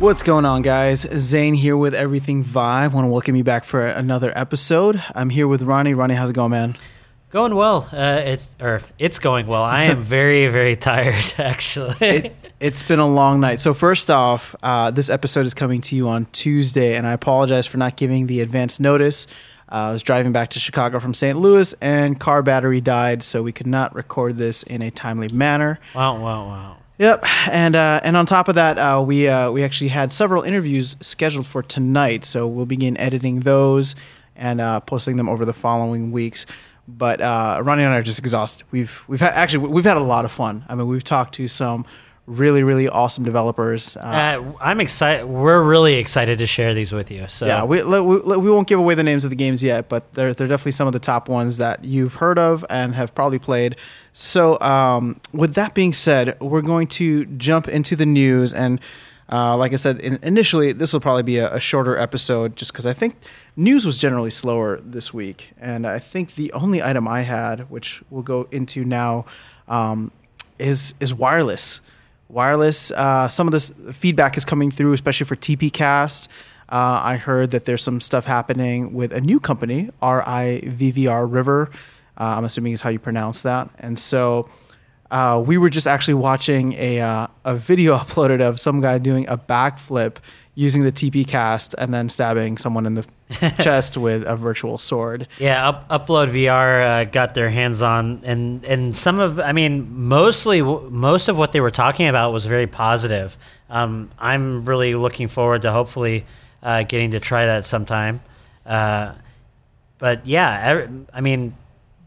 What's going on, guys? Zane here with Everything Vive. Want to welcome you back for another episode. I'm here with Ronnie. Ronnie, how's it going, man? Going well. Uh, it's or it's going well. I am very very tired actually. It, it's been a long night. So first off, uh, this episode is coming to you on Tuesday, and I apologize for not giving the advance notice. Uh, I was driving back to Chicago from St. Louis, and car battery died, so we could not record this in a timely manner. wow wow wow. Yep, and uh, and on top of that, uh, we uh, we actually had several interviews scheduled for tonight, so we'll begin editing those and uh, posting them over the following weeks. But uh, Ronnie and I are just exhausted. We've we've actually we've had a lot of fun. I mean, we've talked to some really really awesome developers. Uh, Uh, I'm excited. We're really excited to share these with you. So yeah, we, we we won't give away the names of the games yet, but they're they're definitely some of the top ones that you've heard of and have probably played. So, um, with that being said, we're going to jump into the news, and uh, like I said, in, initially this will probably be a, a shorter episode, just because I think news was generally slower this week, and I think the only item I had, which we'll go into now, um, is is wireless wireless. Uh, some of this feedback is coming through, especially for TPcast. Uh, I heard that there's some stuff happening with a new company, RIVVR River. Uh, I'm assuming is how you pronounce that. And so uh, we were just actually watching a uh, a video uploaded of some guy doing a backflip using the TP cast and then stabbing someone in the chest with a virtual sword. yeah. Up, Upload VR uh, got their hands on, and and some of I mean mostly most of what they were talking about was very positive. Um, I'm really looking forward to hopefully uh, getting to try that sometime. Uh, but yeah, every- I mean,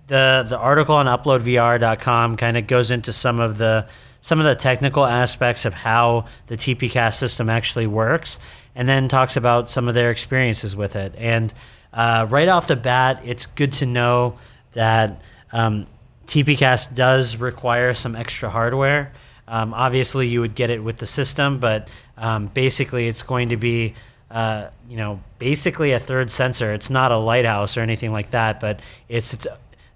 the the article on uploadvr.com kind of goes into some of the some of the technical aspects of how the TPcast system actually works, and then talks about some of their experiences with it. And uh, right off the bat, it's good to know that um, TPcast does require some extra hardware. Um, obviously, you would get it with the system, but um, basically, it's going to be uh, you know, basically a third sensor. It's not a lighthouse or anything like that, but it's, it's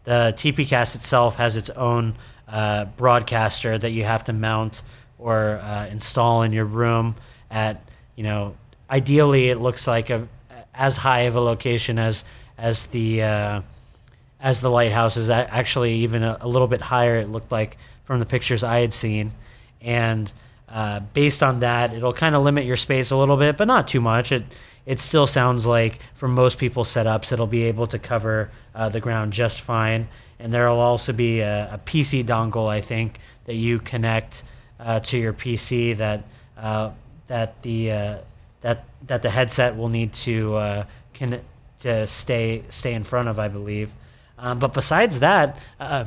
the TPcast itself has its own uh, broadcaster that you have to mount or uh, install in your room at you know ideally it looks like a as high of a location as as the uh, as the lighthouse is. Actually even a, a little bit higher it looked like from the pictures I had seen. And uh, based on that it'll kind of limit your space a little bit but not too much. It it still sounds like for most people's setups it'll be able to cover uh, the ground just fine and there will also be a, a PC dongle I think that you connect uh, to your PC that uh, that the uh, that that the headset will need to uh, can to stay stay in front of I believe. Um, but besides that uh,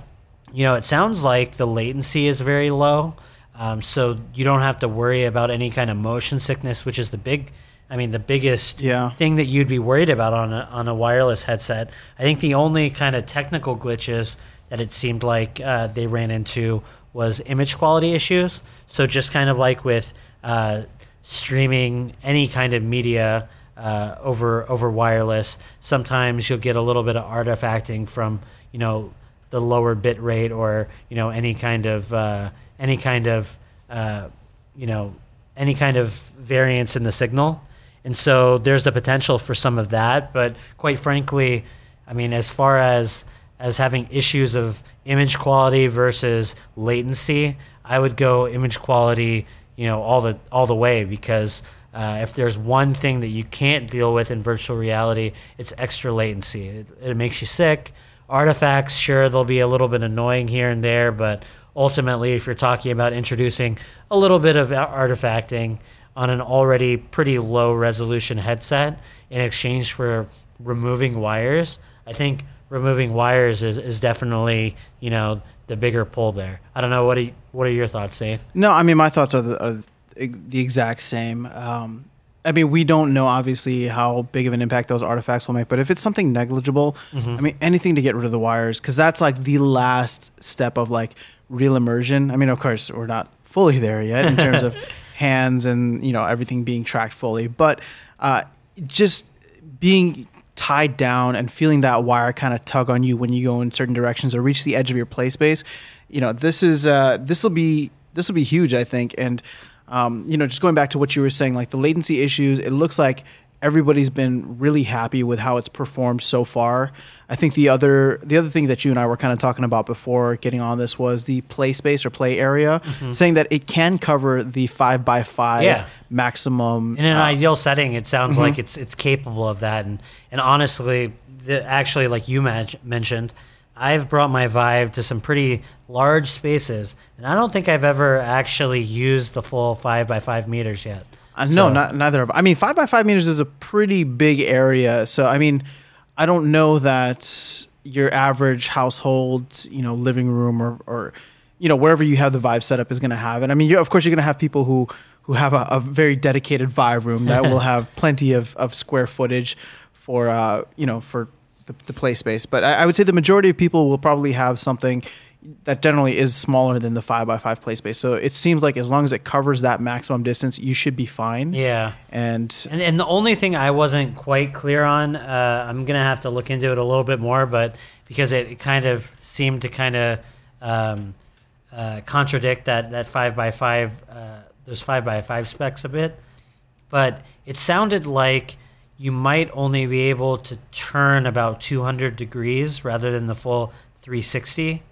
you know it sounds like the latency is very low. Um, so you don't have to worry about any kind of motion sickness which is the big I mean the biggest Yeah. thing that you'd be worried about on a, on a wireless headset. I think the only kind of technical glitches that it seemed like uh, they ran into was image quality issues. So just kind of like with uh, streaming any kind of media uh, over over wireless, sometimes you'll get a little bit of artifacting from you know the lower bit rate or you know any kind of uh, any kind of uh, you know any kind of variance in the signal. And so there's the potential for some of that, but quite frankly, I mean as far as as having issues of image quality versus latency, I would go image quality, you know, all the all the way because uh, if there's one thing that you can't deal with in virtual reality, it's extra latency. It, it makes you sick. Artifacts, sure, they'll be a little bit annoying here and there, but ultimately, if you're talking about introducing a little bit of artifacting on an already pretty low resolution headset in exchange for removing wires, I think removing wires is, is definitely you know the bigger pull there. I don't know what are what are your thoughts, Dave? No, I mean my thoughts are the, are the exact same. Um, I mean, we don't know obviously how big of an impact those artifacts will make, but if it's something negligible, I mean, anything to get rid of the wires, because that's like the last step of like real immersion. I mean, of course, we're not fully there yet in terms of hands and you know everything being tracked fully, but uh, just being tied down and feeling that wire kind of tug on you when you go in certain directions or reach the edge of your play space. You know, this is uh, this will be this will be huge, I think, and um, you know, just going back to what you were saying, like the latency issues, it looks like everybody's been really happy with how it's performed so far. I think the other the other thing that you and I were kind of talking about before getting on this was the play space or play area, saying that it can cover the five by five Yeah. maximum. In an uh, ideal setting, it sounds Mm-hmm. like it's it's capable of that. And and honestly, the, actually, like you men- mentioned, I've brought my Vive to some pretty large spaces, and I don't think I've ever actually used the full five by five meters yet. Uh, no, So- not neither of. I mean, five by five meters is a pretty big area. So I mean, I don't know that your average household, you know, living room or or you know wherever you have the Vive setup is going to have it. I mean, of course you're going to have people who who have a, a very dedicated Vive room that will have plenty of of square footage for uh you know for the, the play space. But I, I would say the majority of people will probably have something that generally is smaller than the five by five play space. So it seems like as long as it covers that maximum distance, you should be fine. Yeah. And And, and the only thing I wasn't quite clear on, uh, I'm gonna have to look into it a little bit more, but because it, it kind of seemed to kind of um, uh, contradict that that five by five, uh, those five by five specs a bit, but it sounded like you might only be able to turn about 200 degrees rather than the full 360.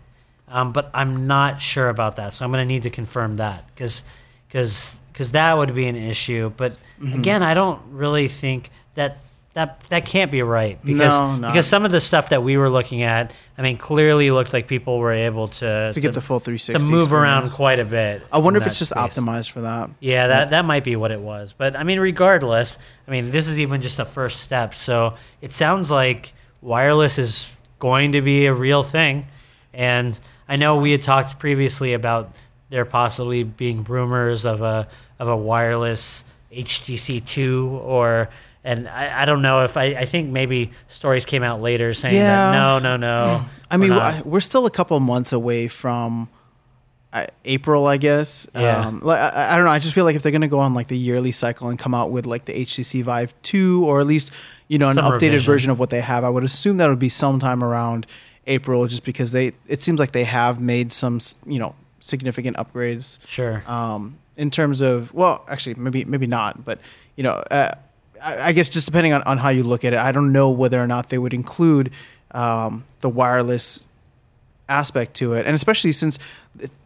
Um, but I'm not sure about that, so I'm going to need to confirm that because because because that would be an issue. But Mm-hmm. again, I don't really think that that that can't be right because No, because some of the stuff that we were looking at, I mean, clearly looked like people were able to to get the full 360 to move around quite a bit. I wonder if it's just space. optimized for that. Yeah, that that might be what it was. But I mean, regardless, I mean, this is even just a first step. So it sounds like wireless is going to be a real thing. And I know we had talked previously about there possibly being rumors of a of a wireless HTC two or and I, I don't know if I, I think maybe stories came out later saying Yeah. that no no no I mean, we're we're still a couple months away from uh, April, I guess. Yeah. Um, like, I, I don't know. I just feel like if they're going to go on like the yearly cycle and come out with like the HTC Vive 2 or at least, you know, an Some updated revision. version of what they have, I would assume that would be sometime around April just because they, it seems like they have made some, you know, significant upgrades. Sure. Um, in terms of well actually maybe maybe not but you know uh, I, I guess just depending on, on how you look at it i don't know whether or not they would include um, the wireless aspect to it and especially since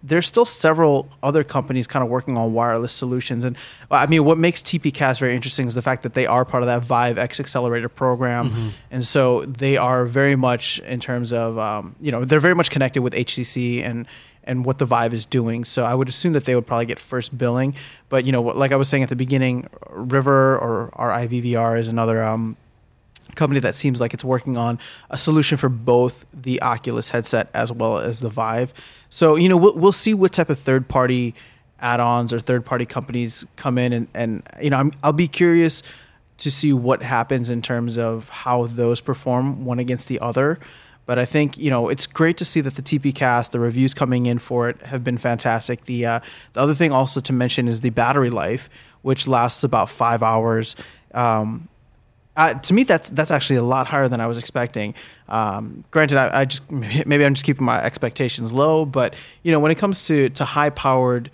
there's still several other companies kind of working on wireless solutions and i mean what makes tpcast very interesting is the fact that they are part of that vive x accelerator program and so they are very much in terms of um, you know they're very much connected with htc and and what the Vive is doing. So I would assume that they would probably get first billing. But you know, like I was saying at the beginning, River or RIVVR is another um, company that seems like it's working on a solution for both the Oculus headset as well as the Vive. So you know, we'll we'll see what type of third party add-ons or third party companies come in and and you know, I'm, I'll be curious to see what happens in terms of how those perform one against the other. But I think you know it's great to see that the TP cast, the reviews coming in for it have been fantastic. The uh, the other thing also to mention is the battery life, which lasts about five hours. Um, uh, to me, that's that's actually a lot higher than I was expecting. Um, granted, I, I just maybe I'm just keeping my expectations low, but you know when it comes to to high powered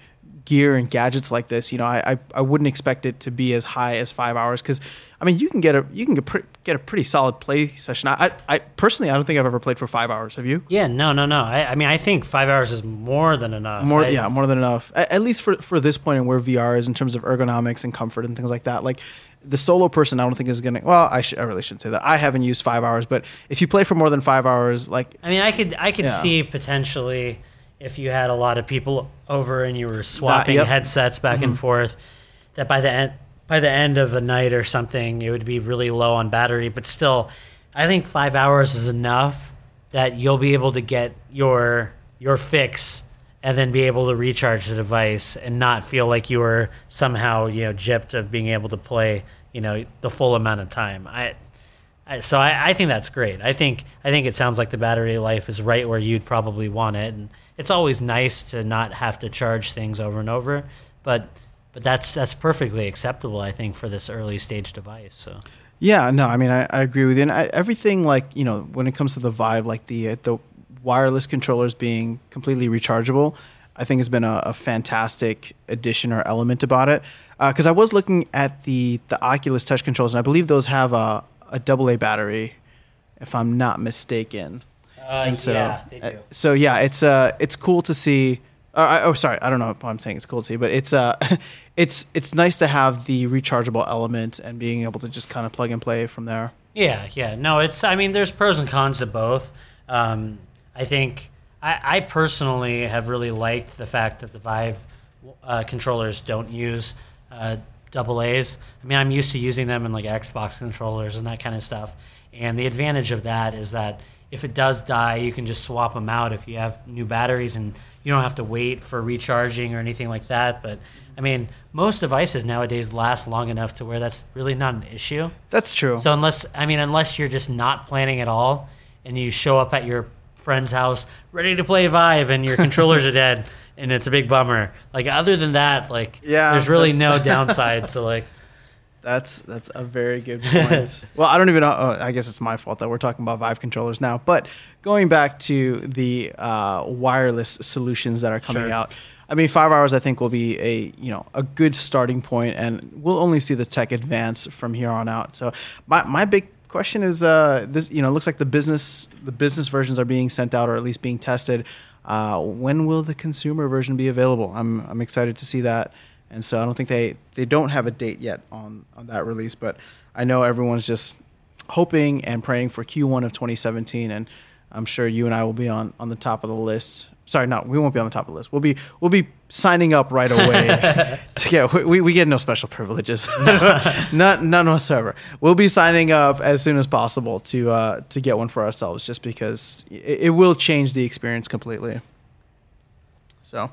gear and gadgets like this, you know, I, I, I wouldn't expect it to be as high as five hours because I mean you can get a you can get, pre- get a pretty solid play session. I, I I personally I don't think I've ever played for five hours. Have you? yeah no no no I, I mean I think five hours is more than enough More, I- yeah, more than enough. At, at least for for this point and where VR is in terms of ergonomics and comfort and things like that. Like the solo person, I don't think is gonna. Well, I should, I really shouldn't say that. I haven't used five hours, but if you play for more than five hours, like I mean, I could I could Yeah. see potentially if you had a lot of people over and you were swapping yep. Mm-hmm. headsets back and forth, that by the end by the end of a night or something, it would be really low on battery. But still, I think five hours is enough that you'll be able to get your your fix and then be able to recharge the device and not feel like you were somehow you know gypped of being able to play you know the full amount of time. I I, so I, I think that's great. I think I think it sounds like the battery life is right where you'd probably want it, and it's always nice to not have to charge things over and over. But but that's that's perfectly acceptable, I think, for this early stage device. So Yeah, no, I mean, I, I agree with you. And I, everything, like, you know, when it comes to the Vive, like the the wireless controllers being completely rechargeable, I think has been a, a fantastic addition or element about it. Because I was looking at the the Oculus Touch controls, and I believe those have a a double A battery, if I'm not mistaken. Uh, And so, yeah, they uh, do. so yeah, it's uh, it's cool to see. Uh, I, oh, sorry, I don't know if I'm saying it's cool to see, but it's uh, it's it's nice to have the rechargeable element and being able to just kind of plug and play from there. Yeah, yeah. No, it's. I mean, there's pros and cons to both. Um, I think I, I personally have really liked the fact that the Vive uh, controllers don't use uh, double A's. I mean, I'm used to using them in like Xbox controllers and that kind of stuff. And the advantage of that is that if it does die, you can just swap them out if you have new batteries and you don't have to wait for recharging or anything like that. But I mean, most devices nowadays last long enough to where that's really not an issue. That's true. So unless I mean, unless you're just not planning at all, and you show up at your friend's house ready to play Vive, and your controllers are dead, and it's a big bummer. Like other than that, like Yeah, there's really no downside to like. That's that's a very good point. well, I don't even know. Oh, I guess it's my fault that we're talking about Vive controllers now. But going back to the uh, wireless solutions that are coming Sure. out, I mean, five hours I think will be a you know a good starting point, and we'll only see the tech advance from here on out. So my my big question is uh, this you know it looks like the business the business versions are being sent out or at least being tested. Uh, when will the consumer version be available? I'm I'm excited to see that and so I don't think they they don't have a date yet on on that release, but I know everyone's just hoping and praying for Q1 of 2017, and I'm sure you and I will be on on the top of the list. Sorry, no, we won't be on the top of the list. We'll be we'll be signing up right away. to get, we, we get no special privileges, not none whatsoever. We'll be signing up as soon as possible to uh, to get one for ourselves, just because it, it will change the experience completely. So.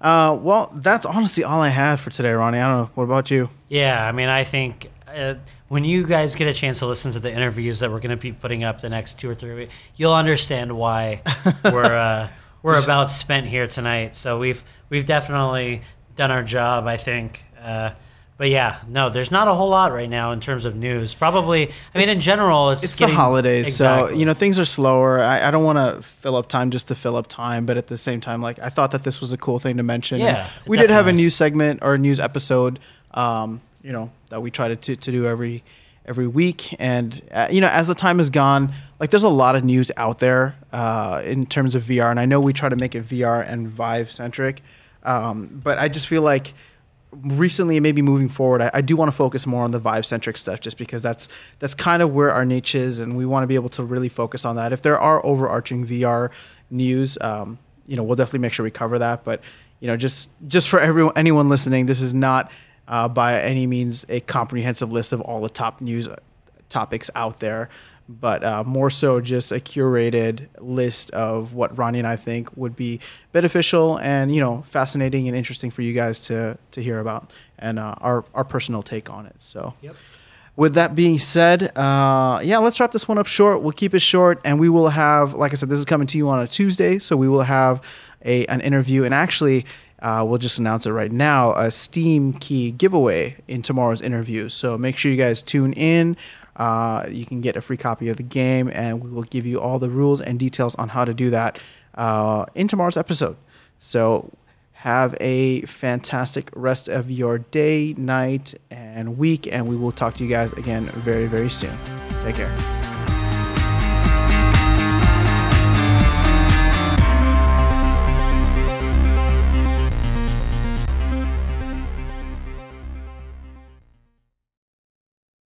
Uh, well, that's honestly all I had for today, Ronnie. I don't know. What about you? Yeah, I mean, I think uh, when you guys get a chance to listen to the interviews that we're going to be putting up the next two or three weeks, you'll understand why we're we're about spent here tonight. So we've we've definitely done our job, I think. Uh, but yeah, no, there's not a whole lot right now in terms of news. Probably, I mean, in general, it's It's getting- the holidays, Exactly. so you know things are slower. I, I don't want to fill up time just to fill up time, but at the same time, like I thought that this was a cool thing to mention. Yeah, And we did have a news segment or a news episode, um, you know, that we try to, to to do every every week, and uh, you know, as the time has gone, like there's a lot of news out there uh, in terms of VR, and I know we try to make it VR and Vive centric, um, but I just feel like recently maybe moving forward I, I do want to focus more on the Vive centric stuff just because that's that's kind of where our niche is and we want to be able to really focus on that. If there are overarching vr news um, you know we'll definitely make sure we cover that. But you know just just for everyone anyone listening this is not uh, by any means a comprehensive list of all the top news topics out there but uh, more so just a curated list of what Ronnie and I think would be beneficial and you know fascinating and interesting for you guys to to hear about and uh, our our personal take on it. So. Yep. With that being said, uh, yeah, let's wrap this one up short. We'll keep it short, and we will have, like I said, this is coming to you on a Tuesday, so we will have a an interview, and actually, uh, we'll just announce it right now: a Steam key giveaway in tomorrow's interview. So make sure you guys tune in. Uh, you can get a free copy of the game, and we will give you all the rules and details on how to do that uh, in tomorrow's episode. So have a fantastic rest of your day, night, and week, and we will talk to you guys again very, very soon. Take care.